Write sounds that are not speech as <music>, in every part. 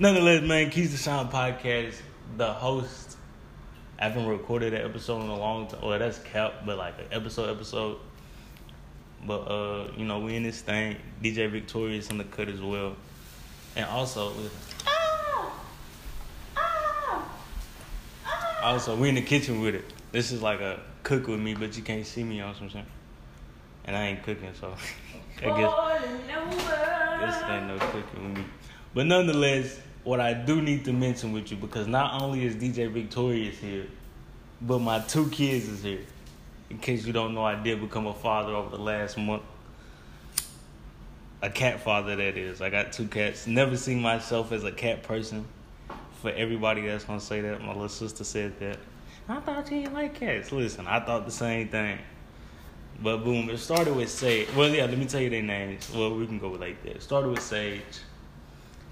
Nonetheless, man, Keys to Shine podcast. The host, I haven't recorded an episode in a long time. Well, that's cap, but like an episode, episode. But uh, you know, we in this thing. DJ Victorious in the cut as well, and also, also we in the kitchen with it. This is like a cook with me, but you can't see me on some shit. And I ain't cooking, so <laughs> I guess this ain't no cooking with me. But nonetheless, what I do need to mention with you, because not only is DJ Victorious here, but my two kids is here. In case you don't know, I did become a father over the last month. A cat father, that is. I got two cats. Never seen myself as a cat person. For everybody that's gonna say that, my little sister said that. I thought you didn't like cats. Listen, I thought the same thing. But boom, it started with Sage. Well, yeah, let me tell you their names. Well, we can go like that. It started with Sage.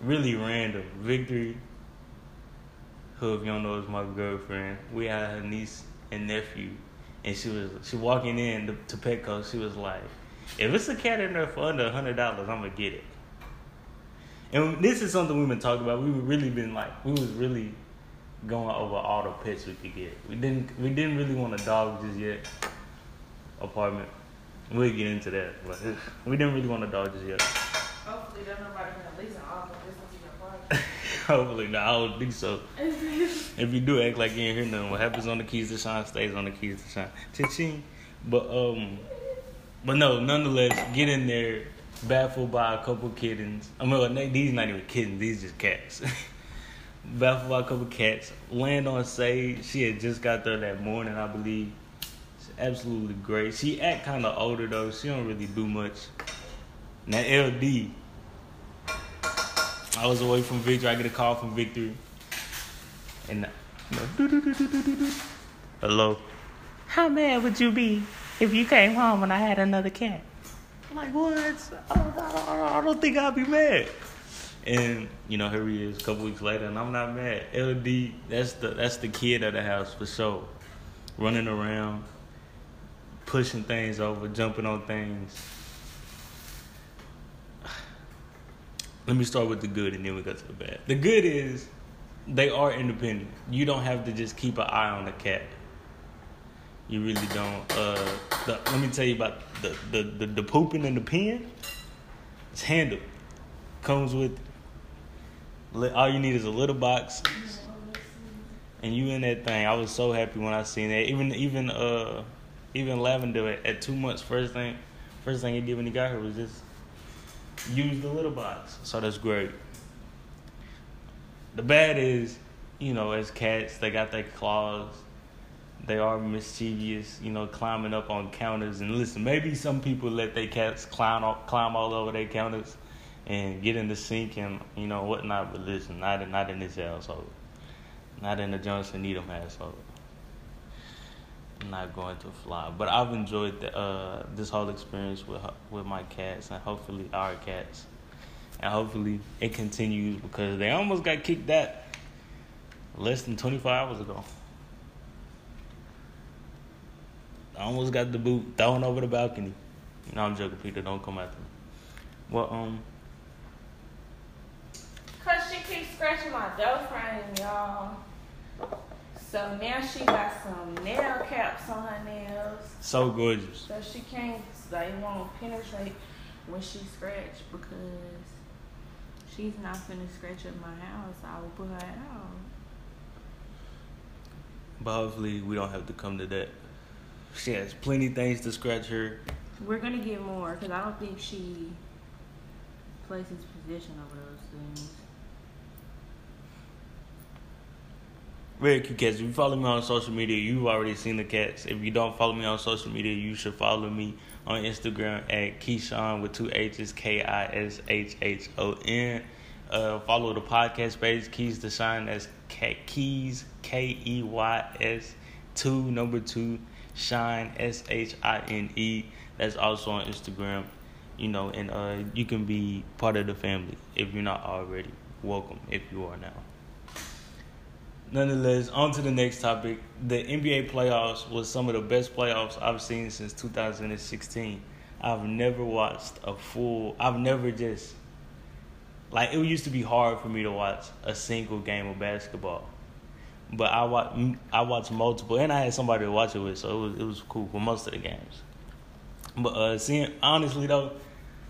Really random. Victory, who if you don't know is my girlfriend. We had her niece and nephew, and she was she walking in to, to Petco. She was like, "If it's a cat in there for under a hundred dollars, I'm gonna get it." And this is something we've been talking about. We were really been like, we was really going over all the pets we could get. We didn't we didn't really want a dog just yet. Apartment. We'll get into that, but <laughs> we didn't really want a dog just yet. Hopefully, there's nobody lease an offer this will be your party. Hopefully, no, I don't think so. If you do act like you ain't hear nothing, what happens on the keys to shine stays on the keys to shine. Cha-ching. But um, but no, nonetheless, get in there, baffled by a couple kittens. I mean, these not even kittens; these just cats. <laughs> baffled by a couple cats. Land on Sage. She had just got there that morning, I believe. She's absolutely great. She act kind of older though. She don't really do much. Now LD. I was away from Victory. I get a call from Victory. And you know, hello. How mad would you be if you came home and I had another cat? I'm like, what? I don't, I don't, I don't think I'd be mad. And you know, here he is a couple weeks later, and I'm not mad. LD, that's the that's the kid of the house for sure, running around, pushing things over, jumping on things. Let me start with the good, and then we go to the bad. The good is they are independent. You don't have to just keep an eye on the cat. You really don't. Uh, the, let me tell you about the, the, the, the pooping in the pen. It's handled. Comes with. All you need is a little box, and you in that thing. I was so happy when I seen that. Even even uh even Lavender at, at two months. First thing, first thing he did when he got her was just use the little box. So that's great. The bad is, you know, as cats, they got their claws. They are mischievous, you know, climbing up on counters. And listen, maybe some people let their cats climb all, climb all over their counters and get in the sink and you know whatnot. But listen, not in, not in this household, not in the Johnson Needham household. Not going to fly, but I've enjoyed the, uh, this whole experience with with my cats and hopefully our cats, and hopefully it continues because they almost got kicked out less than 24 hours ago. I almost got the boot thrown over the balcony. No, I'm joking, Peter. Don't come after me. Well, um, Cause she keeps scratching my door frame, y'all. So now she got some nail caps on her nails. so gorgeous. So she can't, they won't penetrate when she scratch because she's not finna scratch up my house. I will put her out. But hopefully we don't have to come to that. She has plenty things to scratch her. We're gonna get more because I don't think she places position over those things. Very cute cats. If you follow me on social media, you've already seen the cats. If you don't follow me on social media, you should follow me on Instagram at Keyshawn with two H's, K I S H H O N. Uh, follow the podcast page, Keys to Shine. That's Keys, K E Y S, two, number two, Shine, S H I N E. That's also on Instagram. You know, and uh, you can be part of the family if you're not already. Welcome if you are now. Nonetheless, on to the next topic. The NBA playoffs was some of the best playoffs I've seen since 2016. I've never watched a full. I've never just like it used to be hard for me to watch a single game of basketball. But I watch I watched multiple, and I had somebody to watch it with, so it was it was cool for most of the games. But uh, seeing honestly though,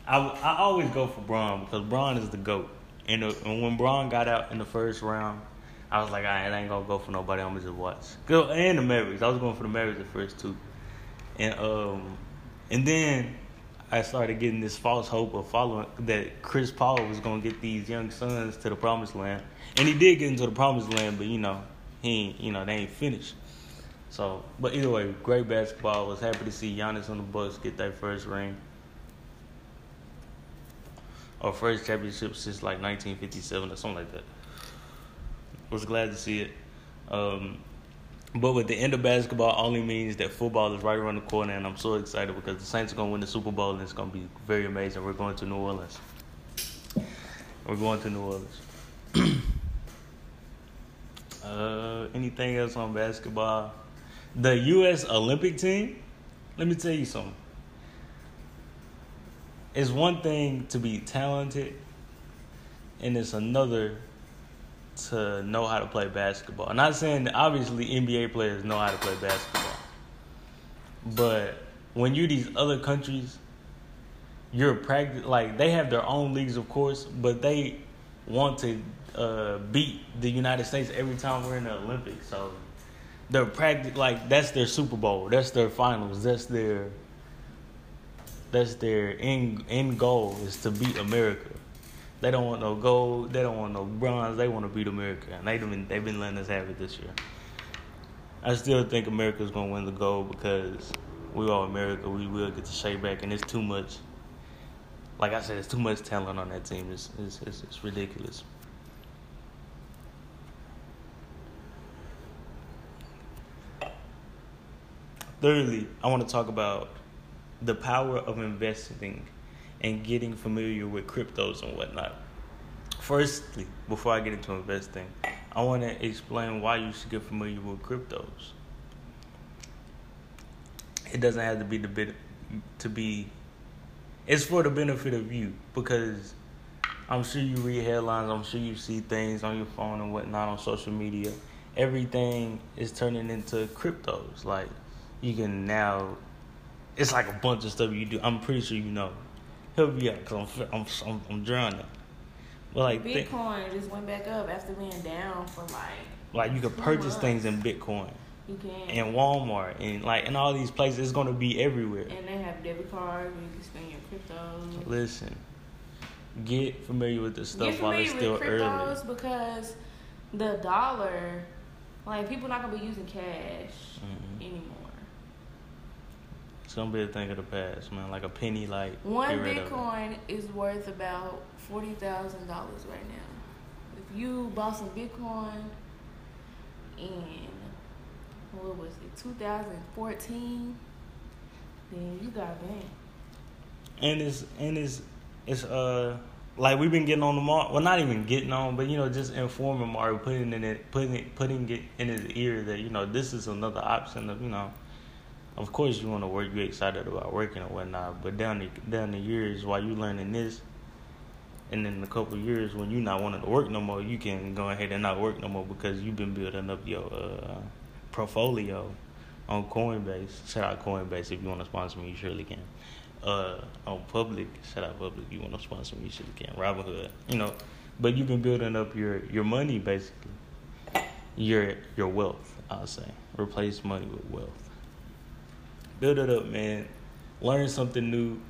I I always go for Bron because Bron is the goat. And, the, and when Bron got out in the first round, I was like, I ain't gonna go for nobody. I'm just watch. Go and the Mavericks. I was going for the Mavericks the first two, and um, and then I started getting this false hope of following that Chris Paul was gonna get these young Suns to the promised land, and he did get into the promised land, but you know he ain't, you know they ain't finished. So, but either way, great basketball. Was happy to see Giannis on the Bucks get that first ring, or first championship since like 1957 or something like that. Was glad to see it. Um, but with the end of basketball only means that football is right around the corner, and I'm so excited because the Saints are going to win the Super Bowl, and it's going to be very amazing. We're going to New Orleans. We're going to New Orleans. <clears throat> uh, anything else on basketball? The U.S. Olympic team. Let me tell you something. It's one thing to be talented, and it's another to know how to play basketball. I'm not saying that obviously NBA players know how to play basketball. But when you these other countries, you're practice like they have their own leagues, of course, but they want to uh, beat the United States every time we're in the Olympics. So they're practice like that's their Super Bowl, that's their finals, that's their that's their end end goal is to beat America. They don't want no gold. They don't want no bronze. They want to beat America, and they've been they've been letting us have it this year. I still think America's gonna win the gold because we are all America. We will get the shake back, and it's too much. Like I said, it's too much talent on that team. It's it's it's, it's ridiculous. Thirdly, I want to talk about the power of investing and getting familiar with cryptos and whatnot. Firstly, before I get into investing, I want to explain why you should get familiar with cryptos. It doesn't have to be the bit to be. It's for the benefit of you because I'm sure you read headlines. I'm sure you see things on your phone and whatnot on social media. Everything is turning into cryptos. Like you can now. It's like a bunch of stuff you do. I'm pretty sure you know help me out because I'm, I'm, I'm, I'm drowning. But like Bitcoin just went back up after being down for like. Like you can purchase months. things in Bitcoin. You can. And Walmart and like in all these places, it's gonna be everywhere. And they have debit cards you can spend your crypto. Listen, get familiar with the stuff while it's still early. Because the dollar, like people not gonna be using cash mm-hmm. anymore. It's gonna be a thing of the past, man. Like a penny, like one Bitcoin is worth about forty thousand dollars right now. If you bought some Bitcoin in what was it, 2014, then you got banned. And it's and it's it's uh like we've been getting on the mark. Well, not even getting on, but you know, just informing Mario, putting in it, putting it, putting it in his ear that you know this is another option of you know of course you want to work, you're excited about working or whatnot. But down the down the years while you learning this, and in a couple years when you're not wanting to work no more, you can go ahead and not work no more because you've been building up your uh, portfolio on Coinbase. Shout out Coinbase if you want to sponsor me, you surely can. Uh, on Public, shout out Public, you want to sponsor me, you surely can. Robinhood, you know, but you've been building up your your money basically, your your wealth. I'll say replace money with wealth build it up, man. Learn something new.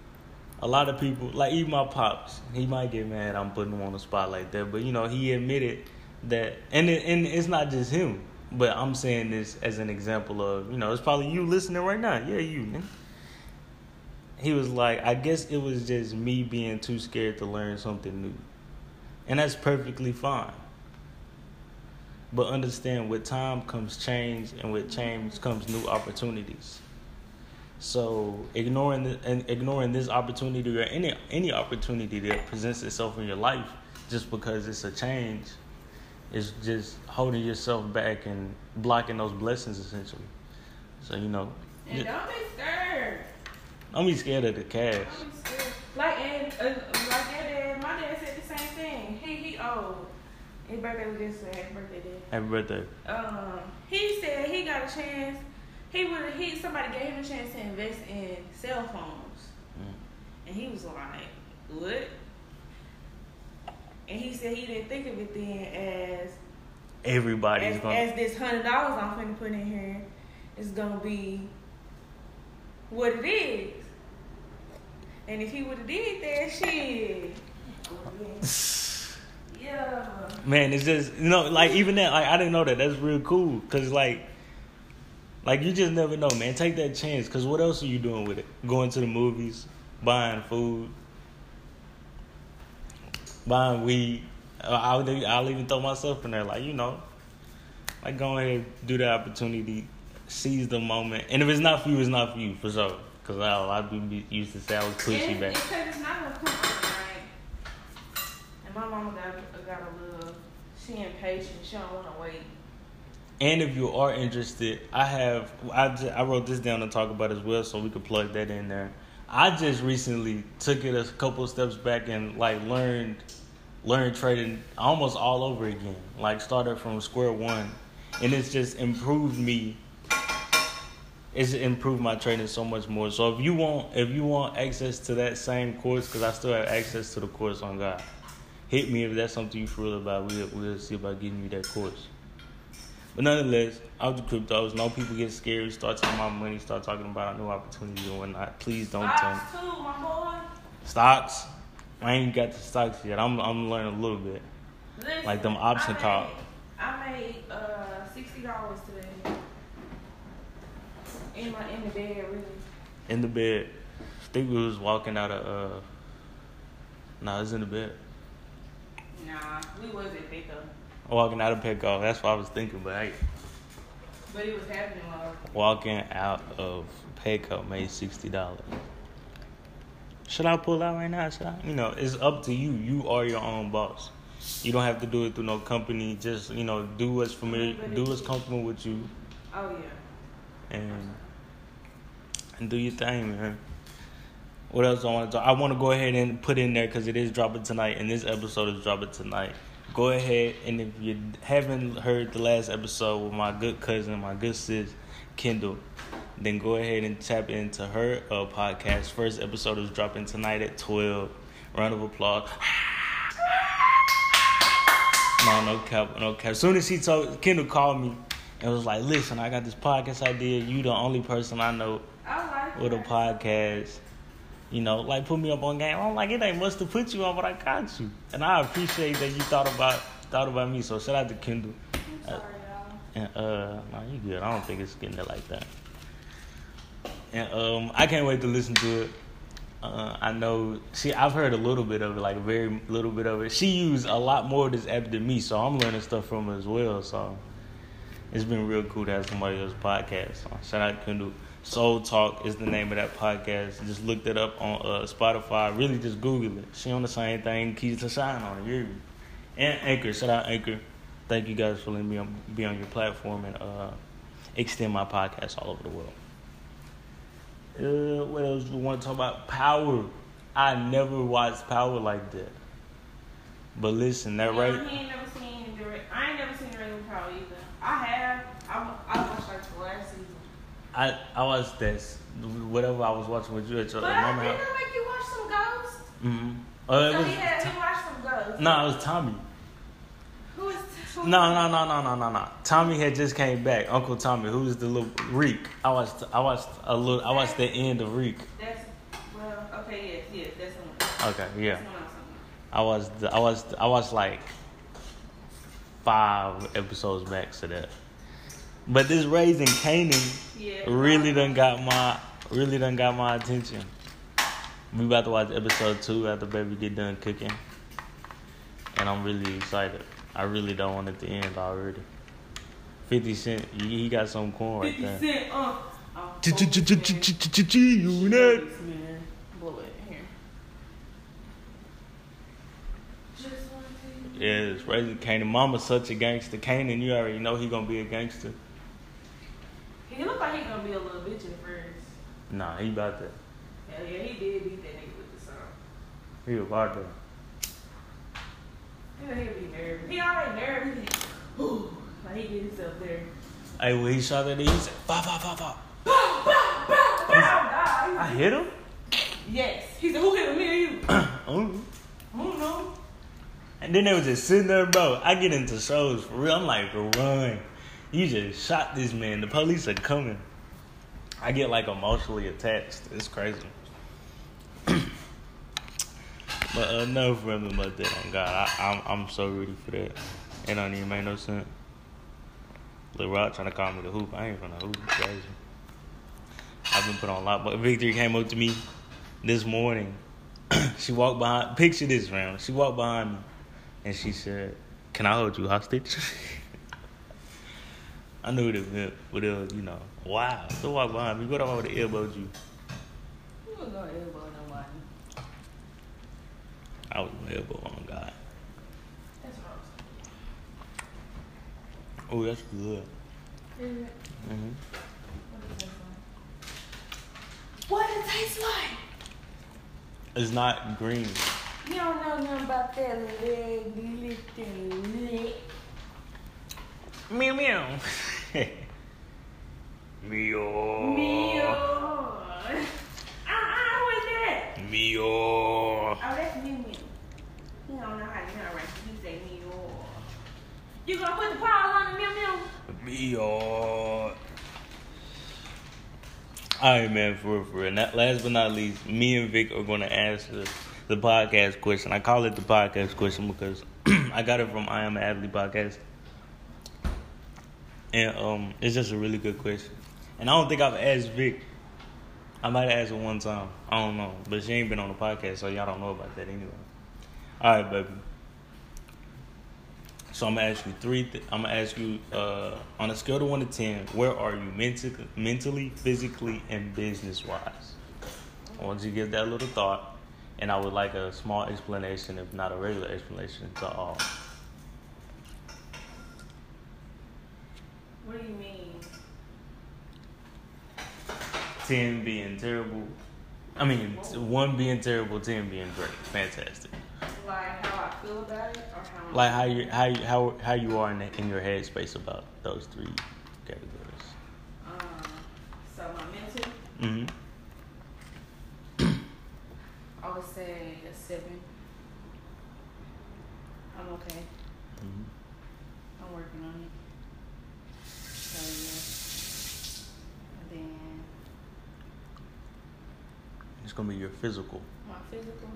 A lot of people, like even my pops, he might get mad I'm putting him on the spot like that, but you know he admitted that, and it, and it's not just him, but I'm saying this as an example of you know it's probably you listening right now, yeah you. Man. He was like, I guess it was just me being too scared to learn something new, and that's perfectly fine. But understand, with time comes change, and with change comes new opportunities. So ignoring the, and ignoring this opportunity or any any opportunity that presents itself in your life just because it's a change is just holding yourself back and blocking those blessings essentially. So you know. And don't be scared. Don't be scared of the cash. Like and uh, like your dad, my dad said the same thing. he he old. His birthday was yesterday. Happy birthday, Dad. Happy birthday. Um, he said he got a chance. He would. Have. He somebody gave him a chance to invest in cell phones, Mm. and he was like, "What?" And he said he didn't think of it then as Everybody's as, gonna. as this hundred dollars I'm finna put in here is gonna be what it is. And if he would have did that shit, <sighs> yeah. Man, it's just you know, like even that, like I didn't know that. That's real cool, cause like, like you just never know, man. Take that chance, cause what else are you doing with it? Going to the movies, buying food, buying weed. I'll I'll even throw myself in there, like you know, like go ahead, do the opportunity, seize the moment, and if it's not for you, it's not for you for sure. Cause a lot of people used to say I was pushy back. It's, it's not a comfort, right? And my mama got got a little. She impatient. She don't want to wait. And if you are interested, I have I, ju- I wrote this down to talk about as well, so we could plug that in there. I just recently took it a couple steps back and like learned learned trading almost all over again. Like started from square one, and it's just improved me. It's improved my trading so much more. So if you want if you want access to that same course, because I still have access to the course on God, hit me if that's something you feel about. We'll we'll see about getting you that course. But nonetheless, out the cryptos, no people get scared, start talking about money, start talking about new opportunities and whatnot. Please don't tell me. Stocks too, my boy. Stocks. I ain't got the stocks yet. I'm I'm learning a little bit. Listen, Like them option I call. made- I made uh sixty dollars today. In my in the bed, really. In the bed. I think we was walking out of uh Nah, it's in the bed. Nah, we wasn't big though. Walking out of Petco. That's what I was thinking, but hey. But it was happening, Lord. Walking out of Petco made sixty dollars. Should I pull out right now? Should I? You know, it's up to you. You are your own boss. You don't have to do it through no company. Just you know, do what's familiar, do what's comfortable with you, Oh yeah. and and do your thing, man. What else I want to talk? I want to go ahead and put in there because it is dropping tonight, and this episode is dropping tonight. Go ahead and if you haven't heard the last episode with my good cousin, my good sis, Kendall, then go ahead and tap into her uh, podcast. First episode is dropping tonight at twelve. Round of applause. No, no cap, no cap. As soon as he told Kendall called me and was like, "Listen, I got this podcast idea. You the only person I know I like with a podcast. You know, like put me up on game. I'm like, it ain't much to put you on, but I got you, and I appreciate that you thought about thought about me. So shout out to Kendall. I'm sorry, y'all. And uh, no, you good. I don't think it's getting there like that. And um, I can't wait to listen to it. Uh, I know. See, I've heard a little bit of it, like very little bit of it. She used a lot more of this app than me, so I'm learning stuff from her as well. So it's been real cool to have somebody else's podcast. So shout out to Kendall. Soul Talk is the name of that podcast. Just look that up on uh, Spotify. Really, just Google it. She on the same thing. Keys to shine on it. You? And Anchor. Shout out Anchor. Thank you guys for letting me on, be on your platform and uh, extend my podcast all over the world. Uh, what else do we want to talk about? Power. I never watched Power like that. But listen, that Yeah, right? He ain't never seen the. I ain't never seen the regular Power either. I have. I, I watched like the last season. I I watched this. Whatever I was watching with you at your But mama didn't house. You watch some Ghosts? Mm-hmm. Oh, it so was. he had he watched some Ghosts. No, it was Tommy. Who is? Who No, no, no, no, no, no, no. Tommy had just came back. Uncle Tommy, who was the little Reek. I watched. I watched a little. I watched the end of Reek. That's well. Okay. Yes. Yes. That's one. Okay, yeah. That's the one I was I watched. the- I was I watched like five episodes max of that. But this raising Kanan. Yeah. really done got my really done got my attention. We about to watch episode two after baby get done cooking, and I'm really excited. I really don't want it to end already. Fifty Cent, he got some corn right 50 there. Cent. Uh. oh, G-Unit. man. Bullet here. Just want to. Yes, raising Kanan. Mama's such a gangster. Kanan, you already know he gonna be a gangster. He look like he gonna be a little bitch at first. Nah, he about that. Hell yeah, he did beat that nigga with the song. He about that. Yeah, he a bitch <gasps> like he get himself there. Hey, when he shot that, he said, "Bah, bah, bah, bah." Bow, bow, bow, bow, I hit him. Yes. He said, who hit him? me or you? <clears throat> I don't know. And then they was just sitting there, bro. I get into shows for real. I'm like, run. You just shot this man. The police are coming. I get like emotionally attached. It's crazy. <clears throat> but uh, no further about that on God. I, I'm I'm so ready for that. It don't even make no sense. Lil Rock trying to call me the hoop. I ain't from the hoop. It's crazy. I've been put on lock. But Victory came up to me this morning. <clears throat> she walked behind. Picture this, round. She walked behind me, and she said, "Can I hold you hostage?" <laughs> I knew what it meant, but it was, you know, wow. Don't walk behind me. What if I would have elbowed you? You was gonna elbow nobody. I was gonna elbow on God. That's what Oh, that's good. thinking. Is it? hmm What does it taste like? What it taste like? It's not green. You don't know nothing about that leg, little leg. Meow meow. <laughs> Meow. Meow. Uh-uh, what's that? Meow. Oh, that's meow meow. He don't know how to sound right. He say meow. You gonna put the paws on the meow meow? Meow. Alright, man, for real, for real. Not, last but not least, me and Vic are going to answer the podcast question. I call it the podcast question because <clears throat> I got it from I Am Athlete podcast. And um, it's just a really good question. And I don't think I've asked Vic. I might have asked her one time. I don't know. But she ain't been on the podcast, so y'all don't know about that anyway. Alright, baby. So I'm gonna ask you three. Th- I'm gonna ask you uh, on a scale of one to ten, where are you mentally, mentally, physically, and business wise? I want you to give that a little thought, and I would like a small explanation, if not a regular explanation, to all. What do you mean? Ten being terrible. I mean, one being terrible, ten being great, fantastic. Like how I feel about it, or how? Like how you how you, how how you are in, the, in your headspace about those three categories. Um, so my mental, Mm-hmm. I would say a seven. I'm okay. mm-hmm. I'm working on it. So yeah. And then It's gonna be your physical. my physical.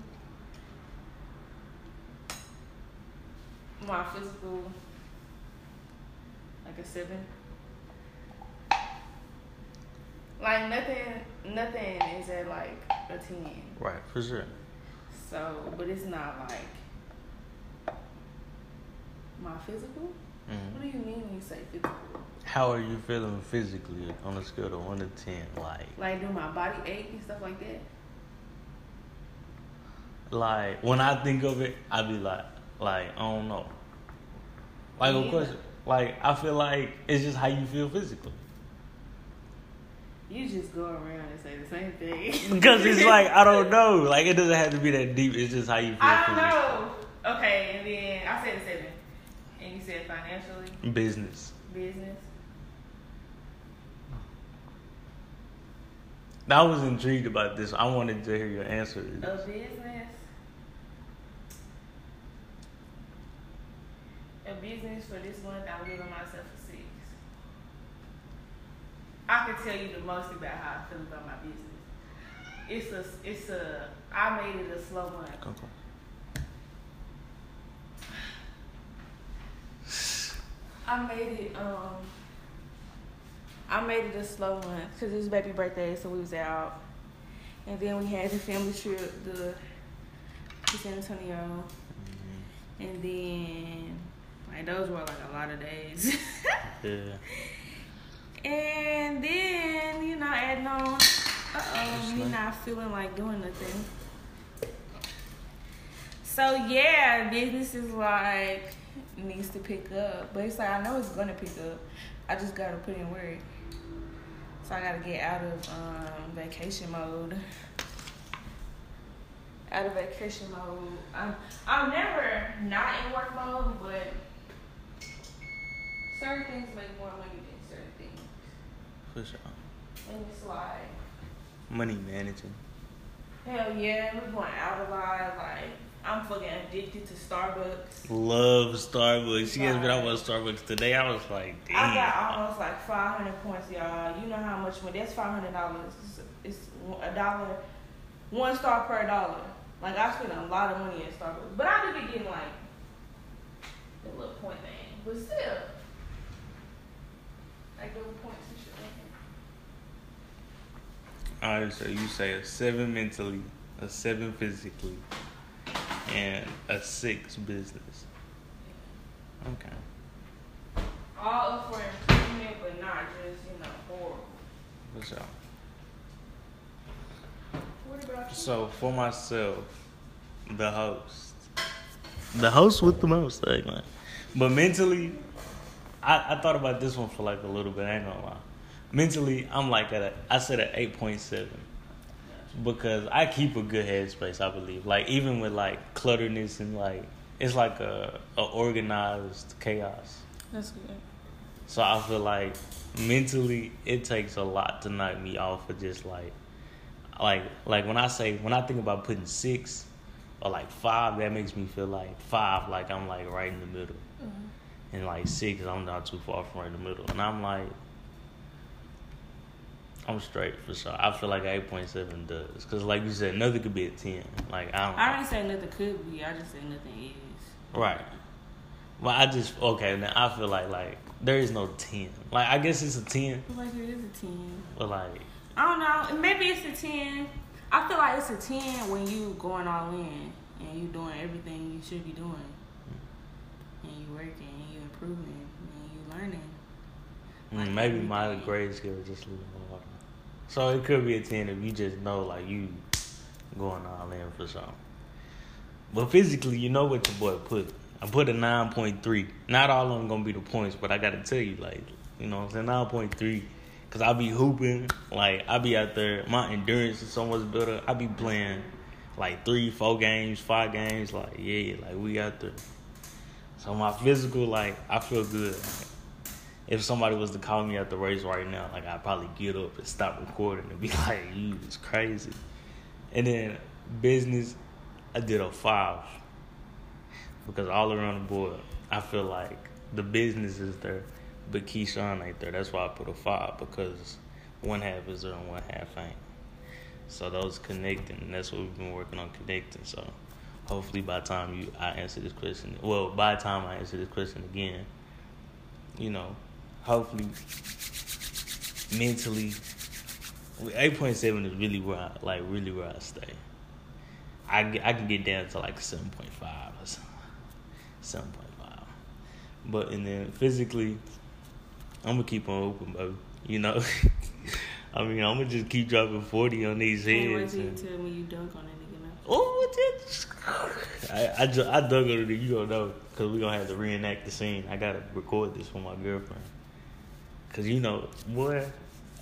My physical, like a seven. Like nothing, nothing is at like a ten. Right, for sure. So, but it's not like my physical. Mm-hmm. What do you mean when you say physical? How are you feeling physically on a scale of one to ten? Like, Like do my body ache and stuff like that? Like when I think of it, I be like, like I don't know. Like of course, like I feel like it's just how you feel physically. You just go around and say the same thing. <laughs> Because it's like I don't <laughs> know. Like it doesn't have to be that deep. It's just how you feel I don't physically. know. Okay, and then I said seven, and you said financially, Business. business. I was intrigued about this. I wanted to hear your answer. A business. A business for this month, I'm giving myself a six. I can tell you the most about how I feel about my business. It's a, it's a, I made it a slow month. Come, come. I made it. Um, I made it a slow month because it was baby birthday, so we was out, and then we had the family trip the to San Antonio, Mhm. and then those were like a lot of days, <laughs> Yeah. and then you know adding on, uh oh, me not feeling like doing nothing. So yeah, business is like needs to pick up, but it's like I know it's gonna pick up. I just gotta put in work. So I gotta get out of um, vacation mode. Out of vacation mode. I'm I'm never not in work mode, but certain things make more money than certain things. For sure. And it's like, Money managing. hell yeah, we're going out a lot. Like, I'm fucking addicted to Starbucks. Love Starbucks. Yes, but I was Starbucks today. I was like, damn. I got almost like 500 points, y'all. You know how much money? That's $500. It's, it's a dollar, one star per dollar. Like, I spend a lot of money at Starbucks. But I do be getting like the little point thing. But still, like little points and shit like that. All right, so you say a seven mentally, a seven physically, and a six business. Okay. All up for improvement, but not just, you know, horrible. What's up? What about you? So for myself, the host, the host with the most, like man. But mentally, I, I thought about this one for like a little bit. I ain't gonna lie. Mentally, I'm like at a, I said at eight point seven because I keep a good headspace. I believe, like even with like clutterness and like it's like a, a organized chaos. That's good. So I feel like mentally it takes a lot to knock me off of just like like like when I say when I think about putting six or like five, that makes me feel like five, like I'm like right in the middle. Mm-hmm. And like six, I'm not too far from right in the middle. And I'm like I'm straight for sure. I feel like eight point seven does, cause like you said, nothing could be a ten. Like I don't. I didn't say nothing could be. I just say nothing is. Right. Well, I just okay. Now I feel like like there is no ten. Like I guess it's a ten, I feel like it is a ten. but like I don't know. Maybe it's a ten. I feel like it's a ten when you going all in and you doing everything you should be doing, and you working and you improving and you learning. Like Mm, maybe my grade scale is just a little harder. So it could be a ten if you just know like you going all in for something. But physically, you know what your boy put. I put a nine point three. Not all of them gonna be the points, but I gotta tell you, like, you know, what I'm saying nine point three. Cause I be hooping, like I be out there. My endurance is so much better. I be playing like three, four games, five games. Like yeah, like we out there. So my physical, like I feel good. If somebody was to call me at the race right now, like I'd probably get up and stop recording and be <laughs> like, "You is crazy." And then business, I did a five because all around the board, I feel like the business is there, but Keyshawn ain't there. That's why I put a five because one half is there and one half ain't. So those connecting, that's what we've been working on connecting. So hopefully by the time you I answer this question, well, by the time I answer this question again, you know, hopefully mentally, eight point seven is really where I like really where I stay. I I can get down to like seven point five or something, seven point five, but and then physically, I'm gonna keep on open, baby. You know, <laughs> I mean, I'm gonna just keep dropping forty on these Can't wait heads. you and- tell me you dunk on a nigga now. Oh, what's it? I I, ju- I dug on it. You don't know because we gonna have to reenact the scene. I gotta record this for my girlfriend. Cause you know, boy,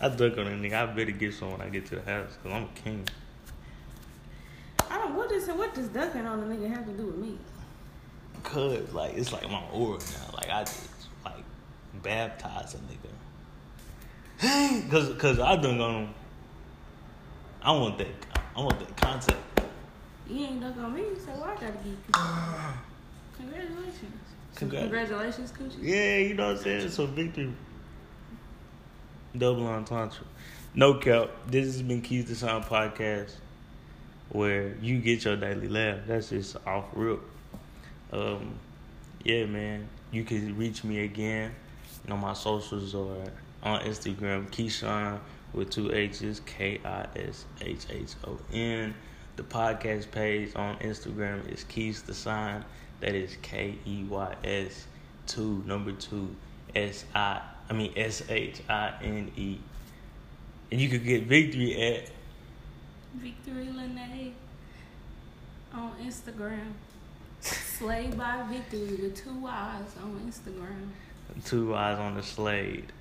I dug on a nigga. I better get some when I get to the house. Cause I'm a king. I don't. What does what does dunking on a nigga have to do with me? Cause like it's like my aura now. Like I just like baptize a nigga. <sighs> cause cause I dunk on him. I want that. I want that contact. You ain't dunk on me, so why I gotta give you <sighs> Congratulations. So Congra- Congratulations, Coochie. Yeah, you know what I'm saying? So victory. Double entendre. No cap. This has been Keys to Sound podcast where you get your daily laugh. That's just off rip. Um, yeah, man. You can reach me again on my socials or on Instagram, Keyshawn with two H's, K I S H H O N. The podcast page on Instagram is Keys to Sign. That is K E Y S two number two S I I mean S H I N E. And you could get victory at Victory Lene on Instagram. Slay by Victory with two eyes on Instagram. Two Eyes on the Slade.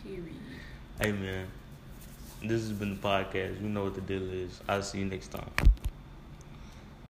Period. Man, this has been the podcast. You know what the deal is. I'll see you next time.